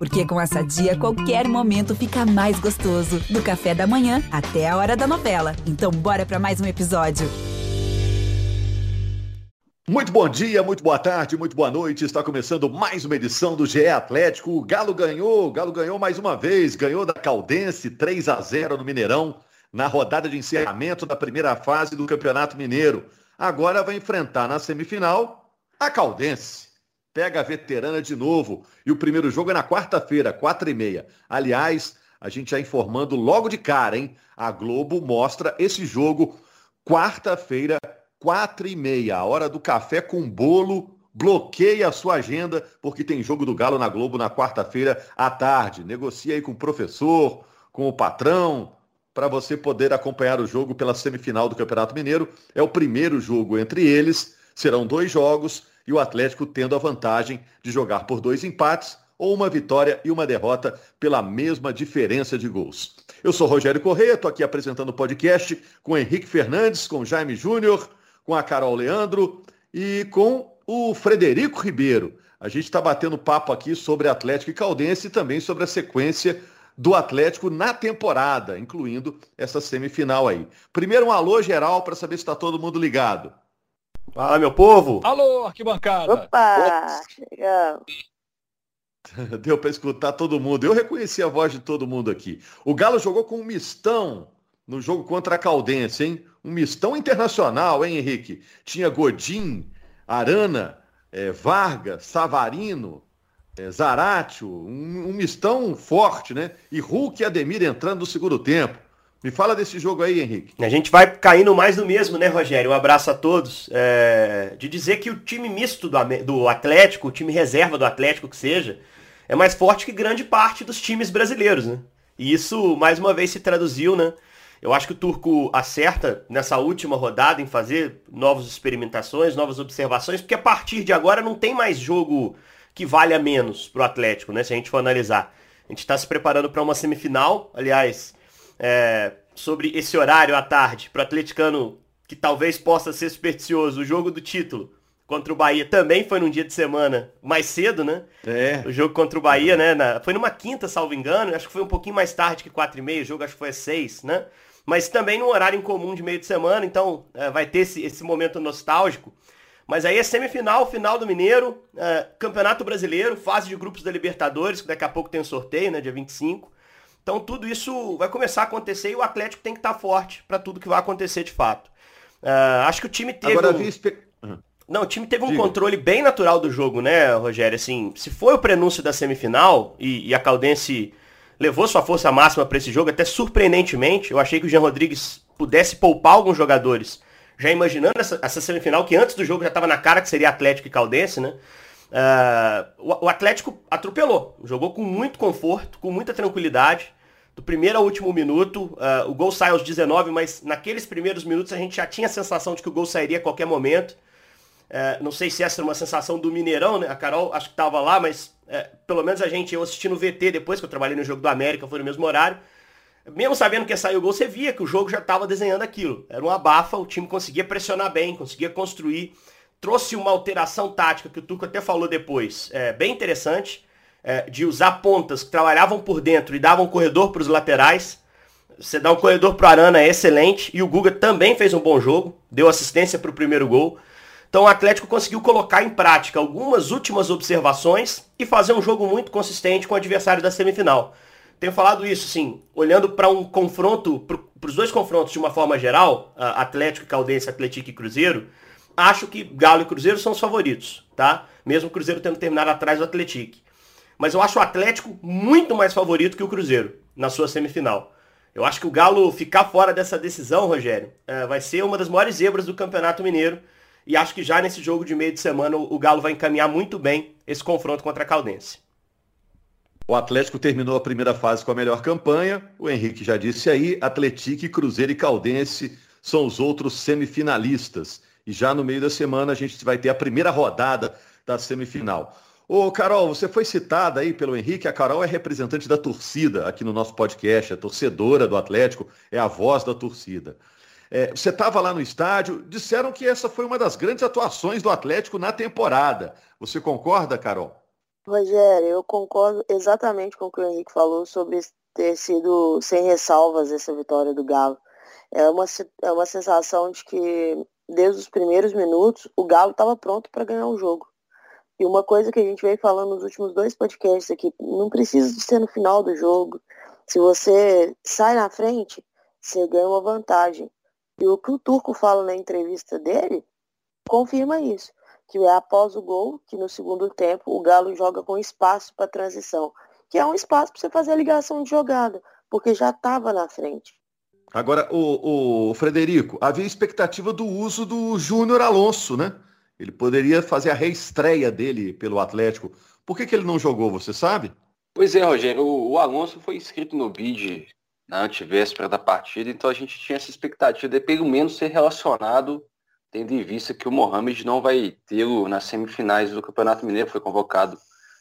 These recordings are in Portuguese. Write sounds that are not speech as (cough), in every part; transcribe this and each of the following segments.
Porque com essa dia, qualquer momento fica mais gostoso. Do café da manhã até a hora da novela. Então, bora para mais um episódio. Muito bom dia, muito boa tarde, muito boa noite. Está começando mais uma edição do GE Atlético. O Galo ganhou, o Galo ganhou mais uma vez, ganhou da Caldense 3 a 0 no Mineirão, na rodada de encerramento da primeira fase do Campeonato Mineiro. Agora vai enfrentar na semifinal a Caldense pega a veterana de novo. E o primeiro jogo é na quarta-feira, quatro e meia. Aliás, a gente já informando logo de cara, hein? A Globo mostra esse jogo quarta-feira, quatro e meia. A hora do café com bolo. Bloqueie a sua agenda, porque tem jogo do Galo na Globo na quarta-feira à tarde. Negocie aí com o professor, com o patrão, para você poder acompanhar o jogo pela semifinal do Campeonato Mineiro. É o primeiro jogo entre eles. Serão dois jogos e o Atlético tendo a vantagem de jogar por dois empates ou uma vitória e uma derrota pela mesma diferença de gols. Eu sou Rogério Correia, estou aqui apresentando o podcast com Henrique Fernandes, com Jaime Júnior, com a Carol Leandro e com o Frederico Ribeiro. A gente está batendo papo aqui sobre Atlético e Caldense e também sobre a sequência do Atlético na temporada, incluindo essa semifinal aí. Primeiro um alô geral para saber se está todo mundo ligado. Fala, meu povo! Alô, arquibancada! Opa! Chegamos! (laughs) Deu para escutar todo mundo. Eu reconheci a voz de todo mundo aqui. O Galo jogou com um mistão no jogo contra a Caldense, hein? Um mistão internacional, hein, Henrique? Tinha Godin, Arana, é, Vargas, Savarino, é, Zaratio, um, um, mistão forte, né? E Hulk e Ademir entrando no segundo tempo. Me fala desse jogo aí, Henrique. A gente vai caindo mais do mesmo, né, Rogério? Um abraço a todos. É... De dizer que o time misto do, do Atlético, o time reserva do Atlético que seja, é mais forte que grande parte dos times brasileiros, né? E isso, mais uma vez, se traduziu, né? Eu acho que o Turco acerta nessa última rodada em fazer novas experimentações, novas observações, porque a partir de agora não tem mais jogo que valha menos pro Atlético, né? Se a gente for analisar. A gente está se preparando para uma semifinal, aliás é, sobre esse horário à tarde, para o atleticano que talvez possa ser supersticioso, o jogo do título contra o Bahia também foi num dia de semana mais cedo, né? É. O jogo contra o Bahia, né? Na, foi numa quinta, salvo engano. Acho que foi um pouquinho mais tarde que quatro e meia. O jogo acho que foi às seis, né? Mas também num horário incomum de meio de semana. Então é, vai ter esse, esse momento nostálgico. Mas aí é semifinal, final do Mineiro, é, Campeonato Brasileiro, fase de grupos da Libertadores, que daqui a pouco tem um sorteio, né? Dia 25. Então tudo isso vai começar a acontecer e o Atlético tem que estar forte para tudo que vai acontecer de fato. Uh, acho que o time teve. Agora, um... uhum. Não, o time teve um Diga. controle bem natural do jogo, né, Rogério? Assim, se foi o prenúncio da semifinal e, e a Caldense levou sua força máxima para esse jogo, até surpreendentemente, eu achei que o Jean Rodrigues pudesse poupar alguns jogadores, já imaginando essa, essa semifinal, que antes do jogo já estava na cara que seria Atlético e Caldense, né? Uh, o, o Atlético atropelou, jogou com muito conforto, com muita tranquilidade do primeiro ao último minuto. Uh, o gol sai aos 19, mas naqueles primeiros minutos a gente já tinha a sensação de que o gol sairia a qualquer momento. Uh, não sei se essa era uma sensação do Mineirão, né? A Carol acho que estava lá, mas uh, pelo menos a gente, eu assisti no VT depois que eu trabalhei no jogo do América, foi no mesmo horário. Mesmo sabendo que ia sair o gol, você via que o jogo já estava desenhando aquilo. Era uma abafa, o time conseguia pressionar bem, conseguia construir. Trouxe uma alteração tática que o Turco até falou depois, é, bem interessante é, de usar pontas que trabalhavam por dentro e davam corredor para os laterais. Você dá um corredor para o Arana é excelente e o Guga também fez um bom jogo, deu assistência para o primeiro gol. Então o Atlético conseguiu colocar em prática algumas últimas observações e fazer um jogo muito consistente com o adversário da semifinal. Tenho falado isso, sim, olhando para um confronto, para os dois confrontos de uma forma geral, Atlético, Caldense, Atlético e Cruzeiro, acho que Galo e Cruzeiro são os favoritos, tá? Mesmo o Cruzeiro tendo terminado atrás do Atlético mas eu acho o Atlético muito mais favorito que o Cruzeiro na sua semifinal. Eu acho que o Galo ficar fora dessa decisão, Rogério, é, vai ser uma das maiores zebras do Campeonato Mineiro. E acho que já nesse jogo de meio de semana o Galo vai encaminhar muito bem esse confronto contra a Caldense. O Atlético terminou a primeira fase com a melhor campanha. O Henrique já disse aí, Atlético, Cruzeiro e Caldense são os outros semifinalistas. E já no meio da semana a gente vai ter a primeira rodada da semifinal. Ô, Carol, você foi citada aí pelo Henrique. A Carol é representante da torcida aqui no nosso podcast, é torcedora do Atlético, é a voz da torcida. É, você estava lá no estádio, disseram que essa foi uma das grandes atuações do Atlético na temporada. Você concorda, Carol? Rogério, eu concordo exatamente com o que o Henrique falou sobre ter sido sem ressalvas essa vitória do Galo. É uma, é uma sensação de que desde os primeiros minutos o Galo estava pronto para ganhar o jogo. E uma coisa que a gente vem falando nos últimos dois podcasts aqui, não precisa de ser no final do jogo. Se você sai na frente, você ganha uma vantagem. E o que o Turco fala na entrevista dele confirma isso que é após o gol, que no segundo tempo o Galo joga com espaço para transição, que é um espaço para você fazer a ligação de jogada, porque já estava na frente. Agora, o, o, Frederico, havia expectativa do uso do Júnior Alonso, né? Ele poderia fazer a reestreia dele pelo Atlético. Por que, que ele não jogou, você sabe? Pois é, Rogério, o, Alonso foi inscrito no bid na antivéspera da partida, então a gente tinha essa expectativa de pelo menos ser relacionado tendo em vista que o Mohamed não vai tê-lo nas semifinais do Campeonato Mineiro, foi convocado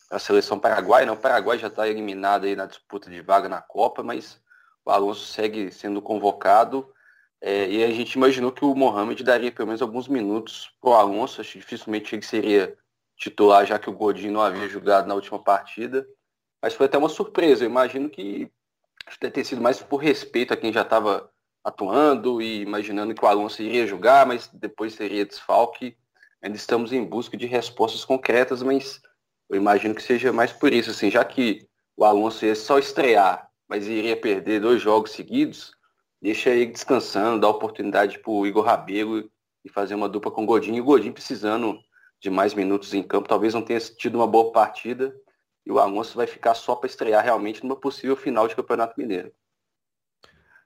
para a seleção paraguaia. Não, o Paraguai já está eliminado aí na disputa de vaga na Copa, mas o Alonso segue sendo convocado. É, e a gente imaginou que o Mohamed daria pelo menos alguns minutos para o Alonso. Acho que dificilmente ele seria titular, já que o Godinho não havia jogado na última partida. Mas foi até uma surpresa. Eu imagino que deve ter sido mais por respeito a quem já estava atuando e imaginando que o Alonso iria jogar, mas depois seria desfalque. Ainda estamos em busca de respostas concretas, mas eu imagino que seja mais por isso, assim, já que o Alonso ia só estrear, mas iria perder dois jogos seguidos, deixa ele descansando, dá oportunidade para o Igor Rabelo e fazer uma dupla com o Godinho. E o Godinho precisando de mais minutos em campo, talvez não tenha tido uma boa partida, e o Alonso vai ficar só para estrear realmente numa possível final de Campeonato Mineiro.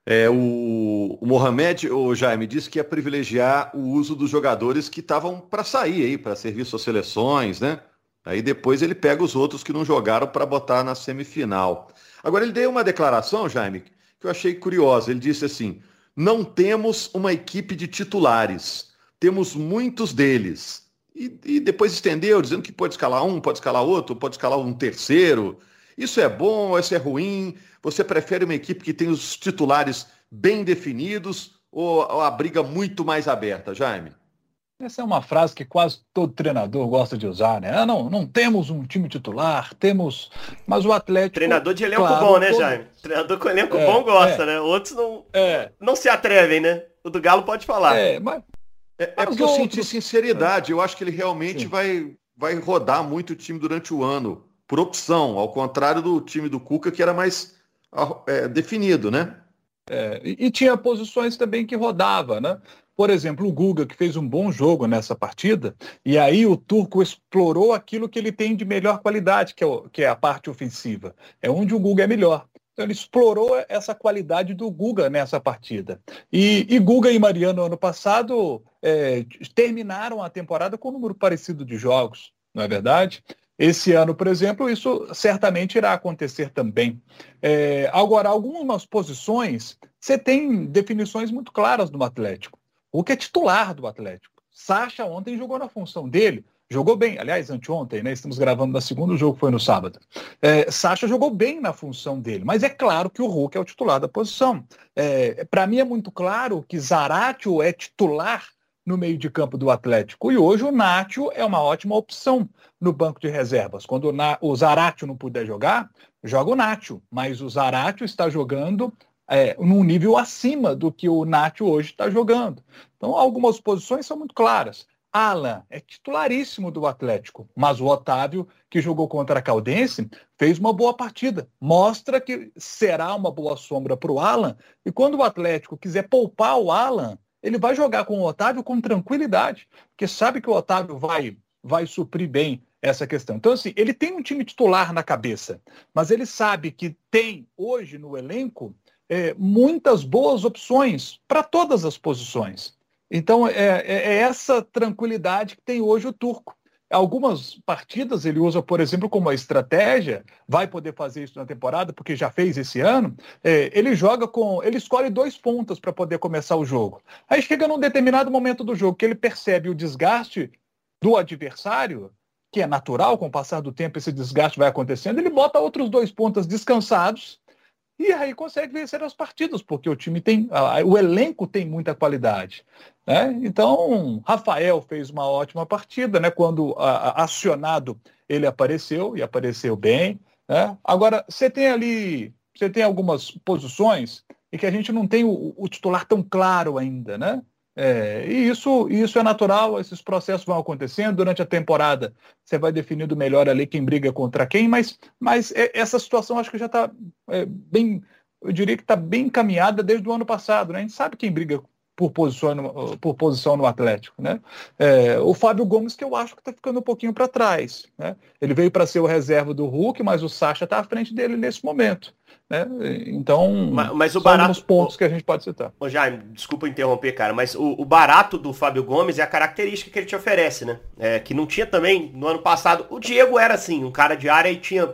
É, o, o Mohamed, o Jaime, disse que ia privilegiar o uso dos jogadores que estavam para sair aí, para servir suas seleções, né? Aí depois ele pega os outros que não jogaram para botar na semifinal. Agora ele deu uma declaração, Jaime, que eu achei curiosa. Ele disse assim: não temos uma equipe de titulares, temos muitos deles. E, e depois estendeu, dizendo que pode escalar um, pode escalar outro, pode escalar um terceiro. Isso é bom, isso é ruim? Você prefere uma equipe que tem os titulares bem definidos ou a briga muito mais aberta, Jaime? Essa é uma frase que quase todo treinador gosta de usar, né? Ah, não, não temos um time titular, temos. Mas o Atlético. Treinador de elenco claro, bom, né, todo... Jaime? Treinador com elenco é, bom gosta, é, né? Outros não, é. não se atrevem, né? O do Galo pode falar. É, mas. É, é porque eu senti sinceridade. Eu acho que ele realmente vai, vai rodar muito o time durante o ano por opção, ao contrário do time do Cuca, que era mais é, definido, né? É, e, e, tinha posições também que rodava, né? Por exemplo, o Guga, que fez um bom jogo nessa partida, e aí o Turco explorou aquilo que ele tem de melhor qualidade, que é, o, que é a parte ofensiva. É onde o Guga é melhor. Então ele explorou essa qualidade do Guga nessa partida. E, e Guga e Mariano, ano passado, é, terminaram a temporada com um número parecido de jogos, não é verdade? Esse ano, por exemplo, isso certamente irá acontecer também. É, agora, algumas posições, você tem definições muito claras no Atlético. O que é titular do Atlético? Sacha ontem jogou na função dele, jogou bem. Aliás, anteontem, né? Estamos gravando na segunda, o jogo foi no sábado. É, Sacha jogou bem na função dele, mas é claro que o Hulk é o titular da posição. É, Para mim é muito claro que Zaratio é titular no meio de campo do Atlético. E hoje o Nátio é uma ótima opção no banco de reservas. Quando o Zaratio não puder jogar, joga o Nátio. Mas o Zaratio está jogando é, num nível acima do que o Nátio hoje está jogando. Então, algumas posições são muito claras. Alan é titularíssimo do Atlético, mas o Otávio, que jogou contra a Caldense, fez uma boa partida. Mostra que será uma boa sombra para o Alan. E quando o Atlético quiser poupar o Alan, ele vai jogar com o Otávio com tranquilidade, porque sabe que o Otávio vai, vai suprir bem essa questão. Então, assim, ele tem um time titular na cabeça, mas ele sabe que tem hoje no elenco é, muitas boas opções para todas as posições. Então, é, é, é essa tranquilidade que tem hoje o Turco. Algumas partidas ele usa, por exemplo, como uma estratégia, vai poder fazer isso na temporada, porque já fez esse ano. É, ele joga com. Ele escolhe dois pontas para poder começar o jogo. Aí chega num determinado momento do jogo que ele percebe o desgaste do adversário, que é natural, com o passar do tempo esse desgaste vai acontecendo, ele bota outros dois pontas descansados e aí consegue vencer as partidas, porque o time tem, o elenco tem muita qualidade. Né? Então, Rafael fez uma ótima partida, né? quando acionado ele apareceu e apareceu bem. Né? Agora, você tem ali, você tem algumas posições em que a gente não tem o, o titular tão claro ainda, né? É, e isso, isso é natural, esses processos vão acontecendo durante a temporada. Você vai definindo melhor ali quem briga contra quem, mas, mas essa situação acho que já está é, bem, eu diria que está bem encaminhada desde o ano passado. Né? A gente sabe quem briga por posição no, por posição no Atlético. Né? É, o Fábio Gomes, que eu acho que está ficando um pouquinho para trás. Né? Ele veio para ser o reserva do Hulk, mas o Sacha está à frente dele nesse momento. Né? Então, mas, mas o barato, os pontos que a gente pode citar. Ô Jaime, desculpa interromper, cara, mas o, o, barato do Fábio Gomes é a característica que ele te oferece, né? É, que não tinha também no ano passado. O Diego era assim, um cara de área e tinha,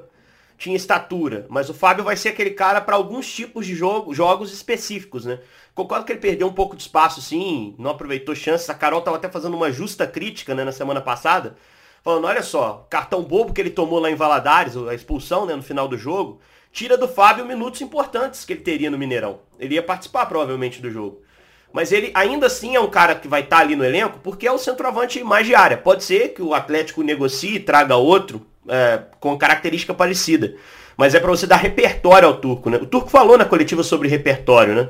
tinha estatura, mas o Fábio vai ser aquele cara para alguns tipos de jogo, jogos específicos, né? Concordo que ele perdeu um pouco de espaço, sim, não aproveitou chances. A Carol tava até fazendo uma justa crítica né, na semana passada, falando, olha só, cartão bobo que ele tomou lá em Valadares, a expulsão né, no final do jogo, tira do Fábio minutos importantes que ele teria no Mineirão. Ele ia participar provavelmente do jogo. Mas ele ainda assim é um cara que vai estar tá ali no elenco porque é o centroavante mais de área. Pode ser que o Atlético negocie e traga outro é, com característica parecida. Mas é para você dar repertório ao Turco, né? O Turco falou na coletiva sobre repertório, né?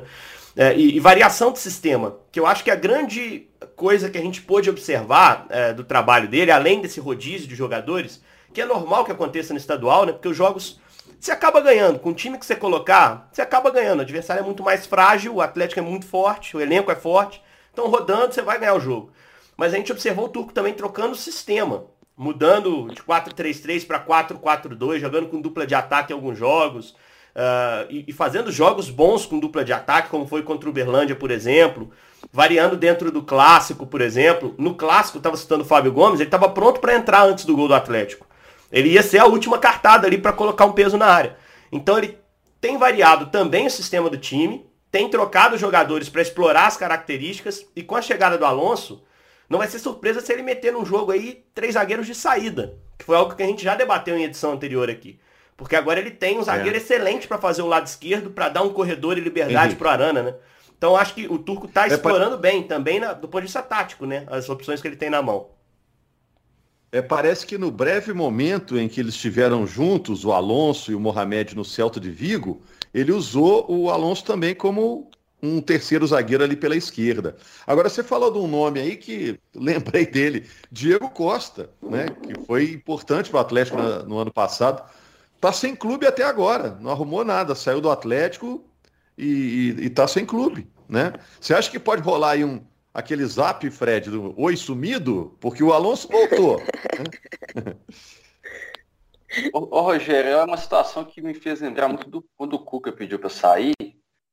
É, e, e, variação de sistema, que eu acho que a grande coisa que a gente pôde observar é, do trabalho dele, além desse rodízio de jogadores, que é normal que aconteça no estadual, né? Porque os jogos você acaba ganhando. Com o time que você colocar, você acaba ganhando. O adversário é muito mais frágil, o Atlético é muito forte, o elenco é forte. Então, rodando, você vai ganhar o jogo. Mas a gente observou o Turco também trocando o sistema. Mudando de 4-3-3 para 4-4-2, jogando com dupla de ataque em alguns jogos. Uh, e, fazendo jogos bons com dupla de ataque, como foi contra o Uberlândia, por exemplo. Variando dentro do clássico, por exemplo. No clássico, estava citando o Fábio Gomes, ele estava pronto para entrar antes do gol do Atlético. Ele ia ser a última cartada ali para colocar um peso na área. Então ele tem variado também o sistema do time, tem trocado jogadores para explorar as características e com a chegada do Alonso, não vai ser surpresa se ele meter num jogo aí três zagueiros de saída, que foi algo que a gente já debateu em edição anterior aqui. Porque agora ele tem um zagueiro é. excelente para fazer o lado esquerdo, para dar um corredor e liberdade para o Arana, né? Então acho que o Turco está explorando é bem também na, do ponto de vista tático, né? As opções que ele tem na mão. É, parece que no breve momento em que eles estiveram juntos, o Alonso e o Mohamed no Celta de Vigo, ele usou o Alonso também como um terceiro zagueiro ali pela esquerda. Agora, você falou de um nome aí que (laughs) lembrei dele, Diego Costa, né, que foi importante para o Atlético no ano passado. Está sem clube até agora, não arrumou nada, saiu do Atlético e está sem clube. Né? Você acha que pode rolar aí um, aquele zap, Fred, do Oi sumido, porque o Alonso voltou. (laughs) ô, ô, Rogério, é uma situação que me fez lembrar muito do quando o Cuca pediu para sair.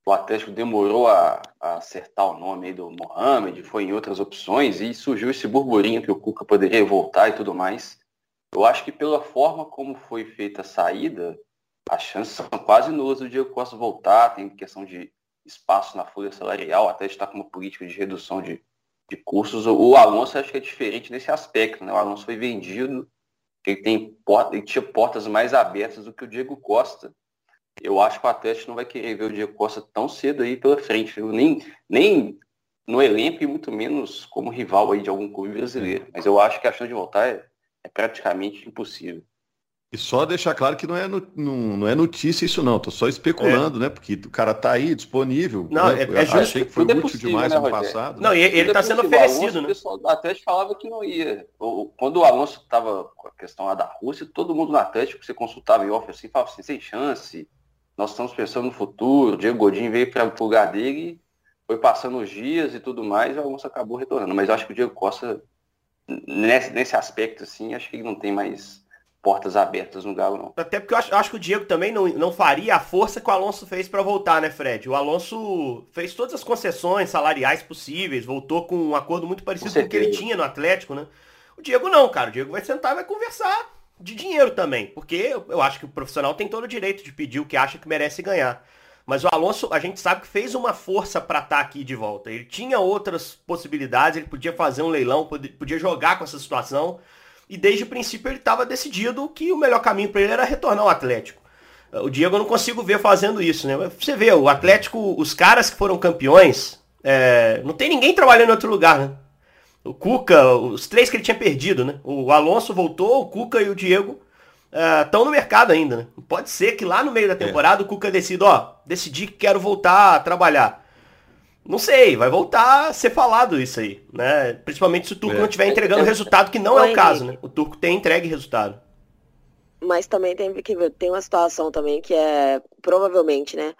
O Atlético demorou a, a, acertar o nome do Mohamed, foi em outras opções e surgiu esse burburinho que o Cuca poderia voltar e tudo mais. Eu acho que pela forma como foi feita a saída, as chances são (laughs) quase nulas do Diego Costa voltar, tem questão de espaço na folha salarial, até está com uma política de redução de, de custos. O Alonso acho que é diferente nesse aspecto, né? O Alonso foi vendido, ele tem porta, ele tinha portas mais abertas do que o Diego Costa. Eu acho que o Atlético não vai querer ver o Diego Costa tão cedo aí pela frente, nem, nem no elenco e muito menos como rival aí de algum clube brasileiro. Mas eu acho que a chance de voltar é, é praticamente impossível. E só deixar claro que não é, no, não, não é notícia isso não, tô só especulando, é. né? Porque o cara tá aí disponível. Não, né? é, é justo. Achei que foi é útil demais né, no passado. Não, e ele tá sendo oferecido, né? O pessoal do Atlético falava que não ia. Quando o Alonso tava com a questão lá da Rússia, todo mundo no Atlético, você consultava em off assim, falava assim, sem chance, nós estamos pensando no futuro, o Diego Godinho veio para o lugar dele, foi passando os dias e tudo mais, e o Alonso acabou retornando. Mas eu acho que o Diego Costa, nesse, nesse aspecto, assim, acho que não tem mais portas abertas no Galo, não. Até porque eu acho, acho, que o Diego também não, não faria a força que o Alonso fez para voltar, né, Fred? O Alonso fez todas as concessões salariais possíveis, voltou com um acordo muito parecido com, com o que ele tinha no Atlético, né? O Diego não, cara. O Diego vai sentar e vai conversar de dinheiro também, porque eu acho que o profissional tem todo o direito de pedir o que acha que merece ganhar. Mas o Alonso, a gente sabe que fez uma força para estar tá aqui de volta. Ele tinha outras possibilidades, ele podia fazer um leilão, podia jogar com essa situação. E desde o princípio ele estava decidido que o melhor caminho para ele era retornar ao Atlético. O Diego eu não consigo ver fazendo isso, né? Você vê, o Atlético, os caras que foram campeões, é, não tem ninguém trabalhando em outro lugar, né? O Cuca, os três que ele tinha perdido, né? O Alonso voltou, o Cuca e o Diego estão uh, no mercado ainda, né? Pode ser que lá no meio da é. temporada é. o Cuca decida, ó, decidi que quero voltar a trabalhar. Não sei, vai voltar a ser falado isso aí, né? Principalmente se o Turco é. não estiver entregando resultado, que não é o caso, né? O Turco tem entregue resultado. Mas também tem que ver, tem uma situação também que é, provavelmente, né?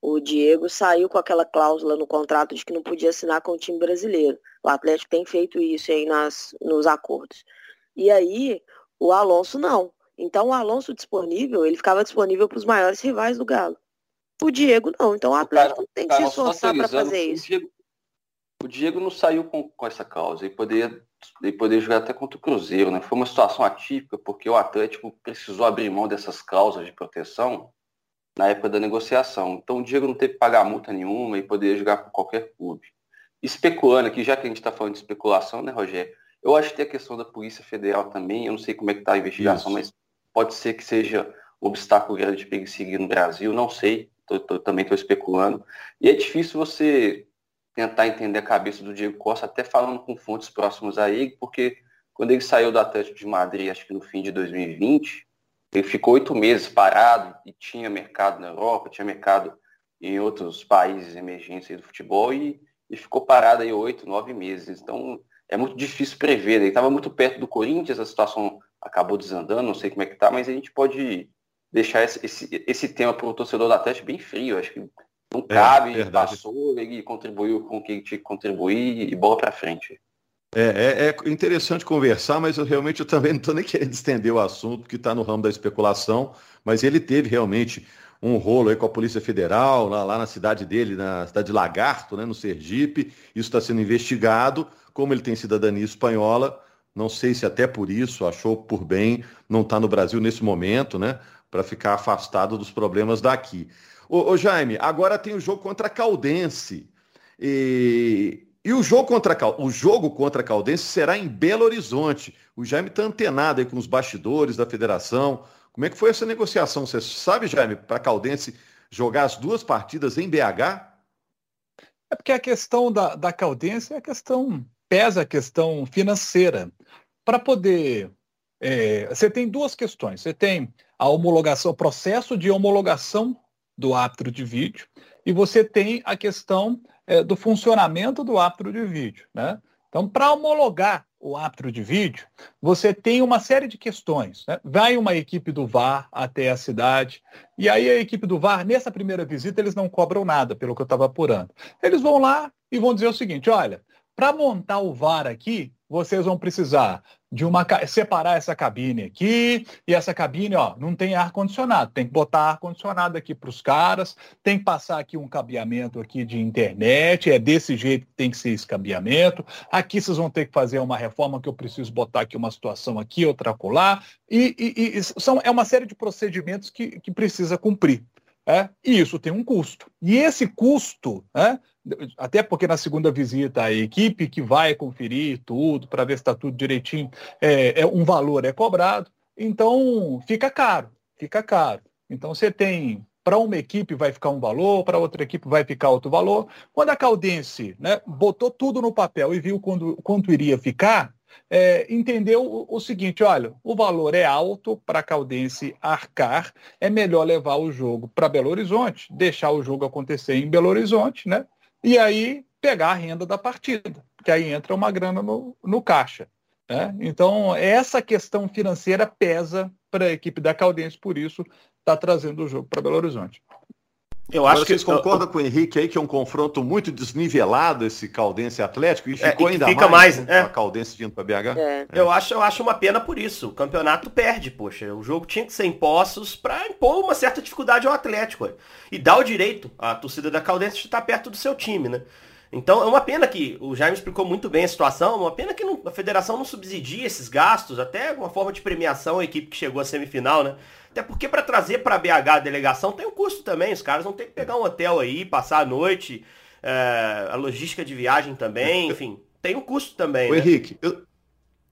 O Diego saiu com aquela cláusula no contrato de que não podia assinar com o time brasileiro. O Atlético tem feito isso aí nas, nos acordos. E aí, o Alonso não. Então, o Alonso disponível, ele ficava disponível para os maiores rivais do Galo. O Diego não. Então, o Atlético cara, tem que se esforçar para fazer isso. O Diego, o Diego, não saiu com, com essa causa. Ele poderia, ele poderia jogar até contra o Cruzeiro. Né? Foi uma situação atípica, porque o Atlético precisou abrir mão dessas cláusulas de proteção na época da negociação. Então, o Diego não teve que pagar multa nenhuma e poderia jogar com qualquer clube. Especulando aqui, já que a gente está falando de especulação, né, Rogério? Eu acho que tem a questão da Polícia Federal também. Eu não sei como é que está a investigação, Isso. mas pode ser que seja um obstáculo grande de seguir no Brasil. Não sei tô, tô, também estou especulando. E é difícil você tentar entender a cabeça do Diego Costa, até falando com fontes próximas a ele, porque quando ele saiu do Atlético de Madrid, acho que no fim de 2020, ele ficou oito meses parado e tinha mercado na Europa, tinha mercado em outros países emergentes do futebol e, e ficou parado aí oito, nove meses. Então é muito difícil prever. Ele estava muito perto do Corinthians, a situação acabou desandando, não sei como é que tá, mas a gente pode deixar esse, esse, esse tema para o torcedor da Atlético bem frio. Acho que não é, cabe, é, passou, ele contribuiu com o que tinha que contribuir e bola para frente. É, é, é, interessante conversar, mas eu realmente eu também não estou nem querendo estender o assunto, porque está no ramo da especulação, mas ele teve realmente um rolo aí com a Polícia Federal, lá, lá na cidade dele, na cidade de Lagarto, né, no Sergipe. Isso está sendo investigado. Como ele tem cidadania espanhola, não sei se até por isso achou por bem não estar tá no Brasil nesse momento, né? para ficar afastado dos problemas daqui. Ô, ô, Jaime, agora tem o jogo contra a Caldense. E, e o jogo contra o jogo contra a Caldense será em Belo Horizonte. O Jaime está antenado aí com os bastidores da federação. Como é que foi essa negociação? Você sabe, Jaime, para a Caldense jogar as duas partidas em BH? É porque a questão da, da Caldense é a questão, pesa a questão financeira. Para poder. É, você tem duas questões. Você tem a homologação, o processo de homologação do árbitro de vídeo, e você tem a questão é, do funcionamento do árbitro de vídeo. Né? Então, para homologar o árbitro de vídeo, você tem uma série de questões. Né? Vai uma equipe do VAR até a cidade, e aí a equipe do VAR, nessa primeira visita, eles não cobram nada, pelo que eu estava apurando. Eles vão lá e vão dizer o seguinte, olha, para montar o VAR aqui, vocês vão precisar de uma separar essa cabine aqui e essa cabine, ó, não tem ar condicionado, tem que botar ar condicionado aqui para os caras, tem que passar aqui um cabeamento aqui de internet, é desse jeito que tem que ser esse cabeamento. Aqui vocês vão ter que fazer uma reforma que eu preciso botar aqui uma situação aqui, outra acolá. E, e, e são, é uma série de procedimentos que, que precisa cumprir. É, e isso tem um custo. E esse custo, é, até porque na segunda visita a equipe que vai conferir tudo para ver se está tudo direitinho, é, é, um valor é cobrado, então fica caro, fica caro. Então você tem para uma equipe vai ficar um valor, para outra equipe vai ficar outro valor. Quando a Caldense né, botou tudo no papel e viu quando, quanto iria ficar, é, entendeu o, o, seguinte, olha, o valor é alto para a Caldense arcar, é melhor levar o jogo para Belo Horizonte, deixar o jogo acontecer em Belo Horizonte, né? E aí pegar a renda da partida, que aí entra uma grana no, no caixa. Né? Então, essa questão financeira pesa para a equipe da Caldense, por isso está trazendo o jogo para Belo Horizonte. Eu acho Agora, que vocês concordam eu... com o Henrique aí que é um confronto muito desnivelado esse Caldense Atlético e é, ficou é, e ainda fica mais, mais é. a Caldense vindo para BH? É. Eu acho, eu acho uma pena por isso. O campeonato perde, poxa. O jogo tinha que ser em Poços para impor uma certa dificuldade ao Atlético e dar o direito à torcida da Caldense de estar perto do seu time, né? Então é uma pena que o Jaime explicou muito bem a situação, uma pena que não, a federação não subsidia esses gastos, até uma forma de premiação à equipe que chegou à semifinal, né? Até porque para trazer para BH a delegação tem um custo também. Os caras vão ter que pegar um hotel aí, passar a noite, é, a logística de viagem também, enfim, tem um custo também. Ô, né? Henrique, eu,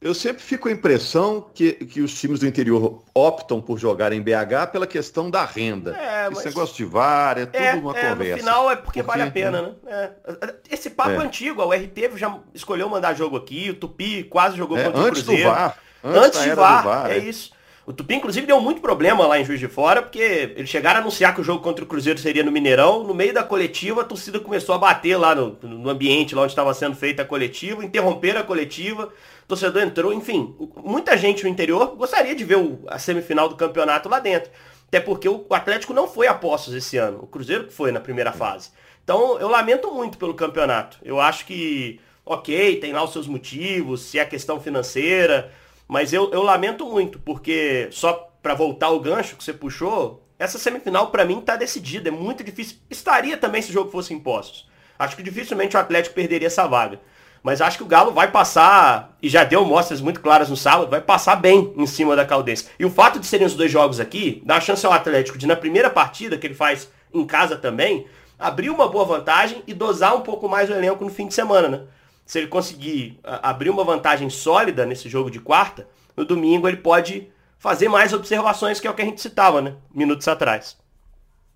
Eu sempre fico com a impressão que, que os times do interior optam por jogar em BH pela questão da renda. É, mas... Esse negócio de VAR é tudo é, uma é, conversa. No final é porque, porque vale a pena, né? É. Esse papo é. antigo, o RT já escolheu mandar jogo aqui, o Tupi quase jogou é, contra o Cruzeiro. Do VAR. Antes, antes de VAR, VAR, é, isso. O Tupi, inclusive, deu muito problema lá em Juiz de Fora, porque eles chegaram a anunciar que o jogo contra o Cruzeiro seria no Mineirão. No meio da coletiva, a torcida começou a bater lá no, no ambiente, lá onde estava sendo feita a coletiva, interromperam a coletiva torcedor entrou, enfim, muita gente no interior gostaria de ver o, a semifinal do campeonato lá dentro. Até porque o Atlético não foi a postos esse ano, o Cruzeiro que foi na primeira fase. Então eu lamento muito pelo campeonato. Eu acho que, ok, tem lá os seus motivos, se é questão financeira, mas eu, eu lamento muito, porque só para voltar o gancho que você puxou, essa semifinal para mim tá decidida, é muito difícil. Estaria também se o jogo fosse impostos. Acho que dificilmente o Atlético perderia essa vaga. Mas acho que o Galo vai passar, e já deu mostras muito claras no sábado, vai passar bem em cima da Caldense. E o fato de serem os dois jogos aqui, dá a chance ao Atlético de, na primeira partida, que ele faz em casa também, abrir uma boa vantagem e dosar um pouco mais o elenco no fim de semana, né? Se ele conseguir abrir uma vantagem sólida nesse jogo de quarta, no domingo ele pode fazer mais observações, que é o que a gente citava, né? Minutos atrás.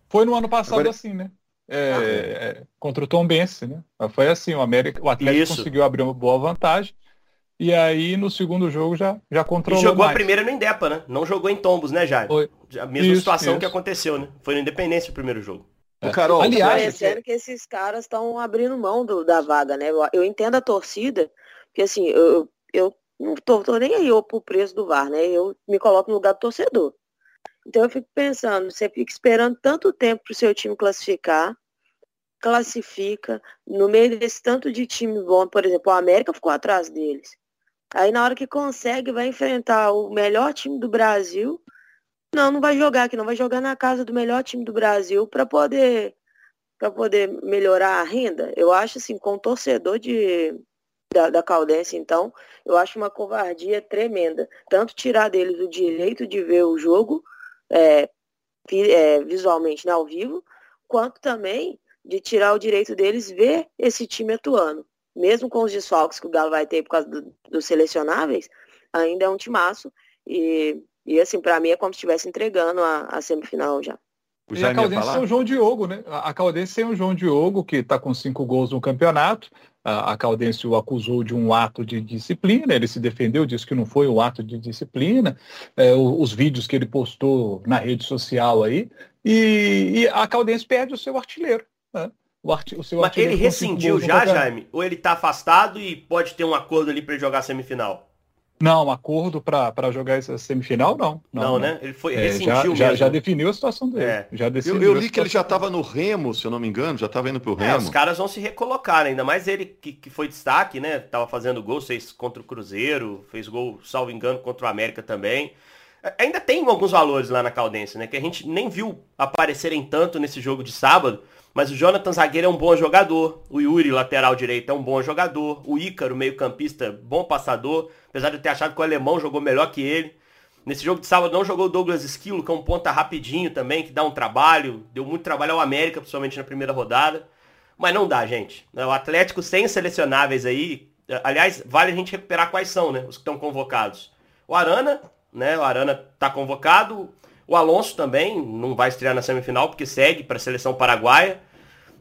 Foi no ano passado Agora... assim, né? É, ah, é, contra o Tom Bense, né? Foi assim, o, América, o Atlético Isso. conseguiu abrir uma boa vantagem. E aí no segundo jogo já, já controlou. E jogou mais. a primeira no Indepa, né? Não jogou em Tombos, né, Jair? Foi. A mesma isso, situação isso. que aconteceu, né? Foi no Independência o primeiro jogo. É. O Carol, aliás, é que esses caras estão abrindo mão do, da vaga, né? Eu, eu, entendo a torcida, porque assim, eu, eu não tô, tô nem aí eu pro preço do VAR, né? Eu me coloco no lugar do torcedor. Então eu fico pensando, você fica esperando tanto tempo para o seu time classificar, classifica, no meio desse tanto de time bom, por exemplo, o América ficou atrás deles. Aí na hora que consegue, vai enfrentar o melhor time do Brasil. Não, não vai jogar aqui, não vai jogar na casa do melhor time do Brasil para poder para poder melhorar a renda. Eu acho assim, com o torcedor de da, da Caldense, então, eu acho uma covardia tremenda. Tanto tirar deles o direito de ver o jogo é, é, visualmente né, ao vivo, quanto também de tirar o direito deles ver esse time atuando. Mesmo com os desfalques que o Galo vai ter por causa do, dos selecionáveis, ainda é um timaço. E, e assim, para mim é como se estivesse entregando a, a semifinal já. E a Caldense tem o João Diogo, né? A Caldense tem o João Diogo, que está com cinco gols no campeonato. A Caldense o acusou de um ato de disciplina, ele se defendeu, disse que não foi um ato de disciplina. É, os vídeos que ele postou na rede social aí. E, e a Caldense perde o seu artilheiro. Né? O, arti o seu Mas ele rescindiu já, Jaime? Ou ele tá afastado e pode ter um acordo ali para jogar semifinal? Não, acordo para jogar essa semifinal, não. Não, não né? Ele foi é, já, já, já, definiu a situação dele. É. Já eu, eu li que ele já estava no Remo, se eu não me engano, já estava indo pro é, Remo. É, os caras vão se recolocar, ainda mais ele que, que foi destaque, né? Tava fazendo gol, fez contra o Cruzeiro, fez gol, salvo engano, contra o América também. Ainda tem alguns valores lá na Caldense, né? Que a gente nem viu aparecerem tanto nesse jogo de sábado. Mas o Jonathan Zagueiro é um bom jogador. O Yuri, lateral direito, é um bom jogador. O Ícaro, meio campista, bom passador. Apesar de eu ter achado que o alemão jogou melhor que ele. Nesse jogo de sábado não jogou o Douglas Esquilo, que é um ponta rapidinho também, que dá um trabalho. Deu muito trabalho ao América, principalmente na primeira rodada. Mas não dá, gente. O Atlético sem selecionáveis aí. Aliás, vale a gente recuperar quais são, né? Os que estão convocados. O Arana, né? O Arana está convocado. O Alonso também não vai estrear na semifinal porque segue para a seleção paraguaia.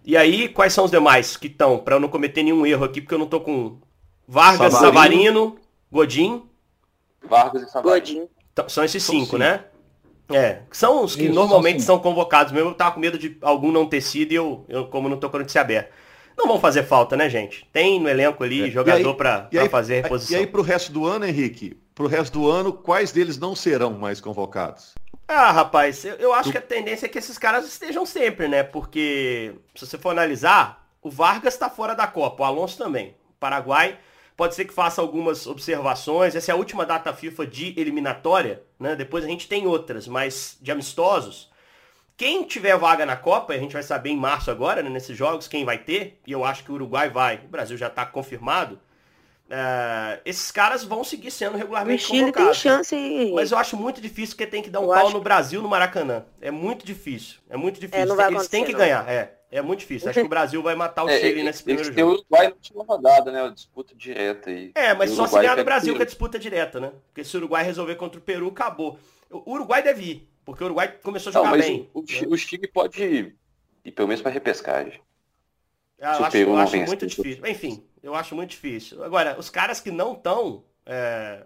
E aí, quais são os demais que estão? Para eu não cometer nenhum erro aqui, porque eu não tô com Vargas, Savarino, Savarino Godin. Vargas e Savarino. Godin. Então, são esses são cinco, cinco, né? É, são os que Isso, normalmente são, são, convocados mesmo. Eu tava com medo de algum não ter sido e eu, eu como não tô com a notícia aberta. Não vão fazer falta, né, gente? Tem no elenco ali é. jogador para fazer a reposição. E aí pro resto do ano, Henrique? Pro resto do ano, quais deles não serão mais convocados? Ah, rapaz, eu, eu acho que a tendência é que esses caras estejam sempre, né? Porque, se você for analisar, o Vargas está fora da Copa, o Alonso também. O Paraguai pode ser que faça algumas observações. Essa é a última data FIFA de eliminatória, né? Depois a gente tem outras, mas de amistosos. Quem tiver vaga na Copa, a gente vai saber em março agora, né, nesses jogos, quem vai ter, e eu acho que o Uruguai vai, o Brasil já está confirmado. Uh, esses caras vão seguir sendo regularmente o Chile convocados. tem chance, hein? Mas eu acho muito difícil porque tem que dar um eu pau no Brasil, no Maracanã. É muito difícil. É muito é, difícil. É, eles têm que não. ganhar. É. É muito difícil. Acho que o Brasil vai matar o é, Chile nesse primeiro jogo. Tem o Uruguai na última rodada, né? A disputa direta aí. É, mas só se ganhar no Brasil que é disputa direta, né? Porque se o Uruguai resolver contra o Peru, acabou. O Uruguai deve ir, porque o Uruguai começou a jogar Não, bem. O, o, o Chile pode ir, ir pelo menos para repescagem. Ah, eu acho, eu acho muito difícil. Enfim, eu acho muito difícil. Agora, os caras que não estão, é,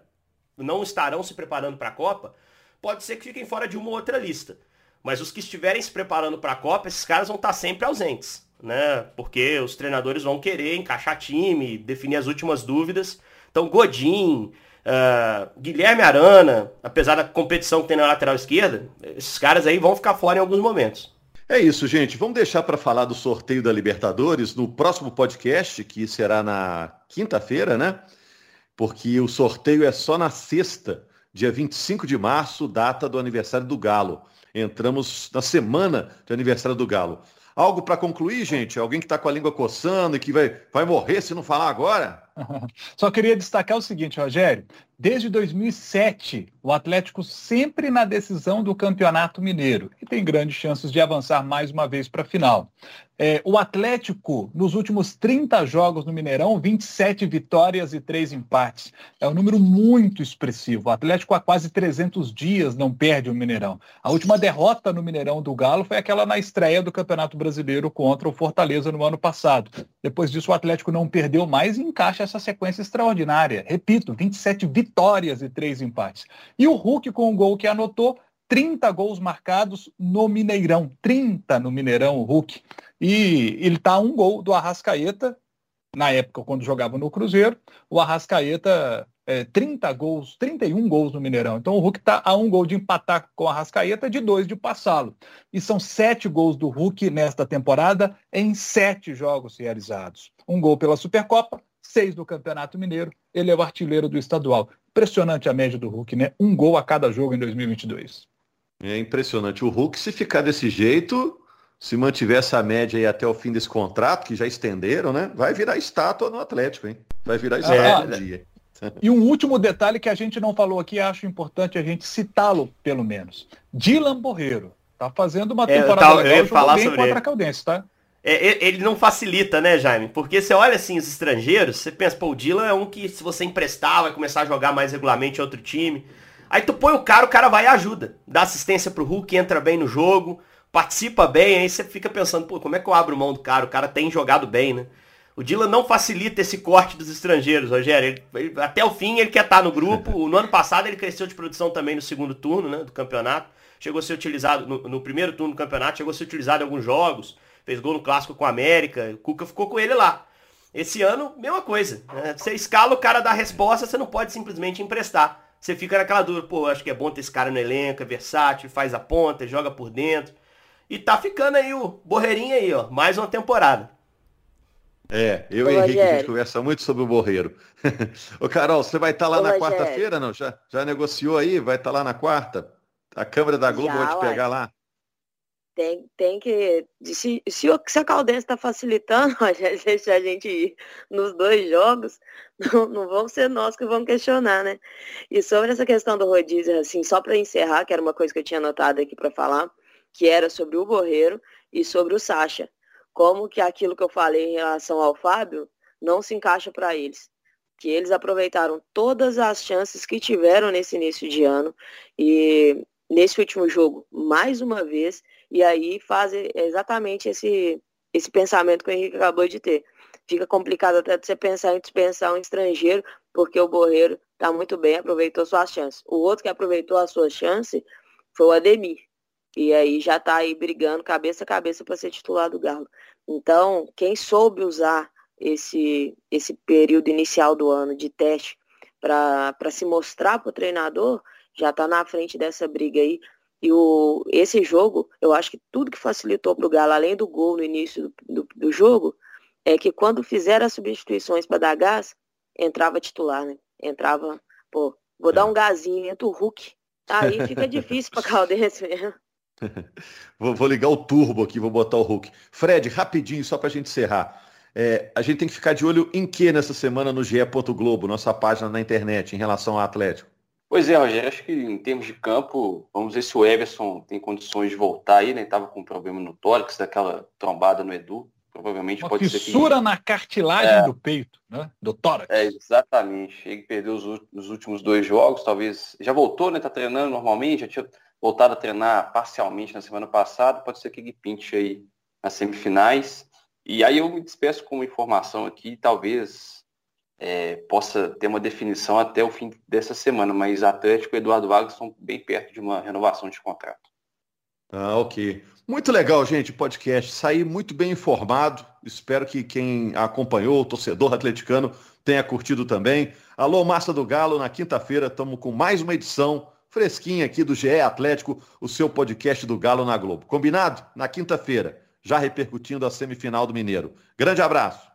não estarão se preparando para a Copa, pode ser que fiquem fora de uma ou outra lista. Mas os que estiverem se preparando para a Copa, esses caras vão estar sempre ausentes, né? Porque os treinadores vão querer encaixar time, definir as últimas dúvidas. Então, Godin, uh, Guilherme Arana, apesar da competição que tem na lateral esquerda, esses caras aí vão ficar fora em alguns momentos. É isso, gente. Vamos deixar para falar do sorteio da Libertadores no próximo podcast, que será na quinta-feira, né? Porque o sorteio é só na sexta, dia 25 de março, data do aniversário do Galo. Entramos na semana de aniversário do Galo. Algo para concluir, gente? Alguém que está com a língua coçando e que vai, vai morrer se não falar agora? (laughs) Só queria destacar o seguinte, Rogério. Desde 2007, o Atlético sempre na decisão do Campeonato Mineiro e tem grandes chances de avançar mais uma vez para a final. É, o Atlético, nos últimos 30 jogos no Mineirão, 27 vitórias e 3 empates. É um número muito expressivo. O Atlético há quase 300 dias não perde o Mineirão. A última derrota no Mineirão do Galo foi aquela na estreia do Campeonato Brasileiro contra o Fortaleza no ano passado. Depois disso, o Atlético não perdeu mais e encaixa essa sequência extraordinária. Repito, 27 vitórias e 3 empates. E o Hulk, com o gol que anotou, 30 gols marcados no Mineirão. 30 no Mineirão, o Hulk. E ele está a um gol do Arrascaeta, na época quando jogava no Cruzeiro, o Arrascaeta é, 30 gols, 31 gols no Mineirão. Então o Hulk está a um gol de empatar com o Arrascaeta, de dois de passá-lo. E são sete gols do Hulk nesta temporada em sete jogos realizados. Um gol pela Supercopa, seis do Campeonato Mineiro. Ele é o artilheiro do estadual. Impressionante a média do Hulk, né? Um gol a cada jogo em 2022. É impressionante. O Hulk, se ficar desse jeito, se mantiver essa média aí até o fim desse contrato, que já estenderam, né? Vai virar estátua no Atlético, hein? Vai virar estátua é, dia. (laughs) E um último detalhe que a gente não falou aqui, acho importante a gente citá-lo, pelo menos. Dylan Borreiro. Tá fazendo uma temporada é, eu legal, eu falar bem sobre contra a Caldense, tá? É, ele não facilita, né, Jaime? Porque você olha assim os estrangeiros, você pensa, pô, o Dylan é um que se você emprestar, vai começar a jogar mais regularmente em outro time. Aí tu põe o cara, o cara vai e ajuda. Dá assistência pro Hulk, entra bem no jogo participa bem, aí você fica pensando, pô, como é que eu abro mão do cara? O cara tem jogado bem, né? O Dylan não facilita esse corte dos estrangeiros, Rogério. Ele, ele, até o fim ele quer estar no grupo. (laughs) No ano passado ele cresceu de produção também no segundo turno né, do campeonato. Chegou a ser utilizado no, no, primeiro turno do campeonato, chegou a ser utilizado em alguns jogos. Fez gol no clássico com a América. O Cuca ficou com ele lá. Esse ano, mesma coisa. Né? Você escala o cara da resposta, você não pode simplesmente emprestar. Você fica naquela dúvida, pô, acho que é bom ter esse cara no elenco, é versátil, faz a ponta, joga por dentro. E tá ficando aí o Borreirinho aí, ó. Mais uma temporada. É, eu Ô, e o Henrique, a gente conversa muito sobre o Borreiro. (laughs) Ô, Carol, você vai estar tá lá Ô, na quarta-feira, não? Já, já negociou aí? Vai estar tá lá na quarta? A câmera da Globo já, vai te pegar lá? Tem, tem que. Se, se, se a Caldense está facilitando, (laughs) a gente, a gente ir nos dois jogos, (laughs) não, não vão ser nós que vamos questionar, né? E sobre essa questão do rodízio, assim, só para encerrar, que era uma coisa que eu tinha anotado aqui para falar que era sobre o Borreiro e sobre o Sacha. Como que aquilo que eu falei em relação ao Fábio não se encaixa para eles. Que eles aproveitaram todas as chances que tiveram nesse início de ano e nesse último jogo, mais uma vez, e aí fazem exatamente esse, esse pensamento que o Henrique acabou de ter. Fica complicado até você pensar em dispensar um estrangeiro, porque o Borreiro está muito bem, aproveitou suas chances. O outro que aproveitou a sua chance foi o Ademir. E aí já está aí brigando cabeça a cabeça para ser titular do Galo. Então, quem soube usar esse, esse período inicial do ano de teste para se mostrar para o treinador, já está na frente dessa briga aí. E o, esse jogo, eu acho que tudo que facilitou para o Galo, além do gol no início do, do, do jogo, é que quando fizeram as substituições para dar gás, entrava titular, né? Entrava, pô, vou dar é. um gazinho, entra o Hulk. Aí fica (laughs) difícil para Caldense mesmo. (laughs) vou, vou, ligar o turbo aqui, vou botar o Hulk. Fred, rapidinho, só para a gente encerrar. É, a gente tem que ficar de olho em que nessa semana no GE. Globo, nossa página na internet, em relação ao Atlético? Pois é, Rogério, acho que em termos de campo, vamos ver se o Everson tem condições de voltar aí, né? Tava com um problema no tórax, daquela trombada no Edu. Provavelmente Uma pode fissura ser. Fissura na cartilagem é, do peito, né? Do tórax. É, exatamente. Ele perdeu os, os, últimos dois jogos, talvez. Já voltou, né? Tá treinando normalmente, já tinha voltado a treinar parcialmente na semana passada. Pode ser que ele pinte aí nas semifinais. E aí eu me despeço com uma informação aqui, talvez é, possa ter uma definição até o fim dessa semana, mas Atlético e Eduardo Vargas estão bem perto de uma renovação de contrato. Ah, ok. Muito legal, gente, podcast. Saí muito bem informado. Espero que quem acompanhou, o torcedor atleticano, tenha curtido também. Alô, Massa do Galo, na quinta-feira estamos com mais uma edição fresquinha aqui do GE Atlético, o seu podcast do Galo na Globo. Combinado? Na quinta-feira, já repercutindo a semifinal do Mineiro. Grande abraço.